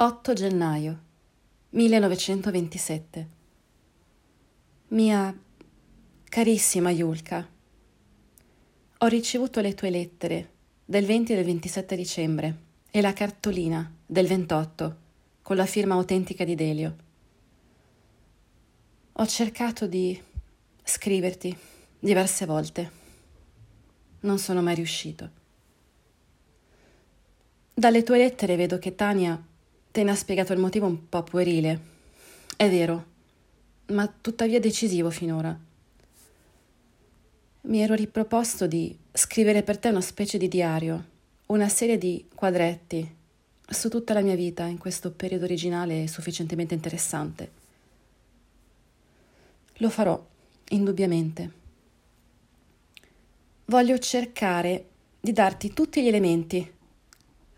8 gennaio 1927 Mia carissima Yulka, ho ricevuto le tue lettere del 20 e del 27 dicembre e la cartolina del 28 con la firma autentica di Delio. Ho cercato di scriverti diverse volte. Non sono mai riuscito. Dalle tue lettere vedo che Tania te ne ha spiegato il motivo un po' puerile. È vero, ma tuttavia decisivo finora. Mi ero riproposto di scrivere per te una specie di diario, una serie di quadretti su tutta la mia vita in questo periodo originale sufficientemente interessante. Lo farò, indubbiamente. Voglio cercare di darti tutti gli elementi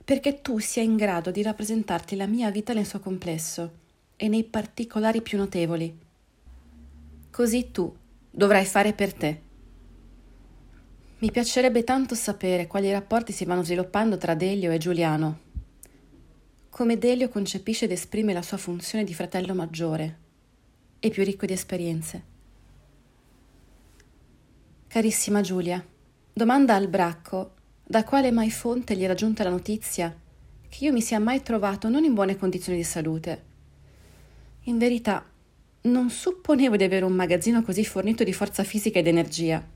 perché tu sia in grado di rappresentarti la mia vita nel suo complesso e nei particolari più notevoli. Così tu dovrai fare per te. Mi piacerebbe tanto sapere quali rapporti si vanno sviluppando tra Delio e Giuliano. Come Delio concepisce ed esprime la sua funzione di fratello maggiore e più ricco di esperienze. Carissima Giulia, domanda al bracco da quale mai fonte gli era giunta la notizia che io mi sia mai trovato non in buone condizioni di salute. In verità, non supponevo di avere un magazzino così fornito di forza fisica ed energia.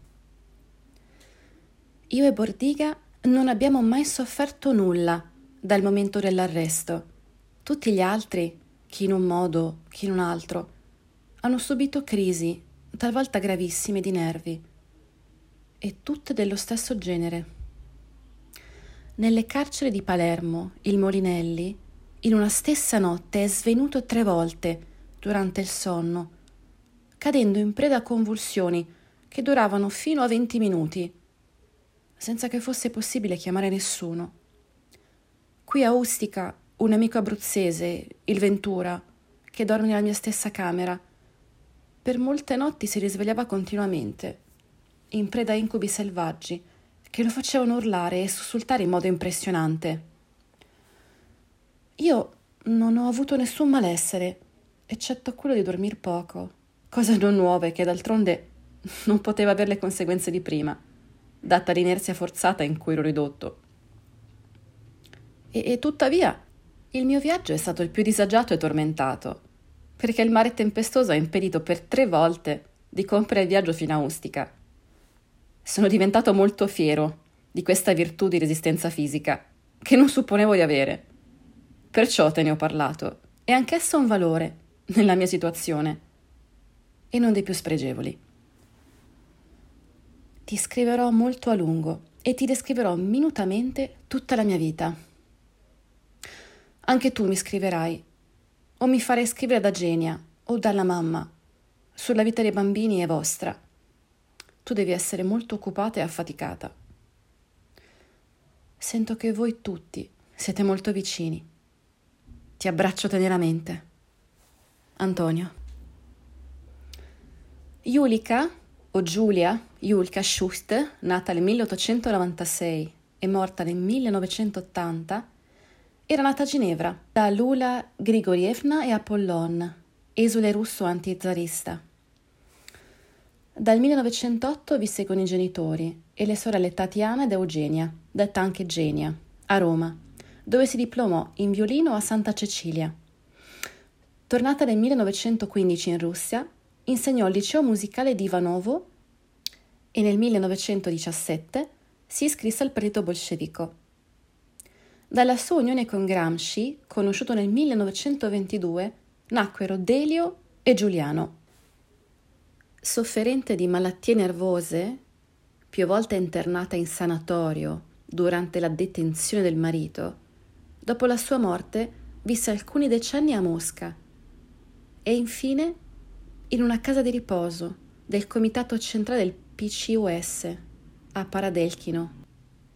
Io e Bordiga non abbiamo mai sofferto nulla dal momento dell'arresto. Tutti gli altri, chi in un modo, chi in un altro, hanno subito crisi, talvolta gravissime, di nervi, e tutte dello stesso genere. Nelle carceri di Palermo, il Molinelli, in una stessa notte è svenuto tre volte durante il sonno, cadendo in preda a convulsioni che duravano fino a venti minuti, senza che fosse possibile chiamare nessuno. Qui a Ustica, un amico abruzzese, il Ventura, che dorme nella mia stessa camera, per molte notti si risvegliava continuamente, in preda a incubi selvaggi, che lo facevano urlare e sussultare in modo impressionante. Io non ho avuto nessun malessere, eccetto quello di dormir poco, cosa non nuova e che d'altronde non poteva avere le conseguenze di prima, data l'inerzia forzata in cui ero ridotto. E, e tuttavia il mio viaggio è stato il più disagiato e tormentato, perché il mare tempestoso ha impedito per tre volte di compiere il viaggio fino a Ustica sono diventato molto fiero di questa virtù di resistenza fisica, che non supponevo di avere. Perciò te ne ho parlato, e anch'esso ha un valore nella mia situazione, e non dei più spregevoli. Ti scriverò molto a lungo e ti descriverò minutamente tutta la mia vita. Anche tu mi scriverai, o mi farai scrivere da Genia o dalla mamma, sulla vita dei bambini e vostra tu devi essere molto occupata e affaticata. Sento che voi tutti siete molto vicini. Ti abbraccio teneramente. Antonio. Julika, o Giulia Julka Schust, nata nel 1896 e morta nel 1980, era nata a Ginevra da Lula Grigorievna e Apollon, esule russo antizarista. Dal 1908 visse con i genitori e le sorelle Tatiana ed Eugenia, detta anche Genia, a Roma, dove si diplomò in violino a Santa Cecilia. Tornata nel 1915 in Russia, insegnò al liceo musicale di Ivanovo e nel 1917 si iscrisse al partito bolscevico. Dalla sua unione con Gramsci, conosciuto nel 1922, nacquero Delio e Giuliano sofferente di malattie nervose, più volte internata in sanatorio durante la detenzione del marito, dopo la sua morte visse alcuni decenni a Mosca e infine in una casa di riposo del comitato centrale del PCUS a Paradelchino,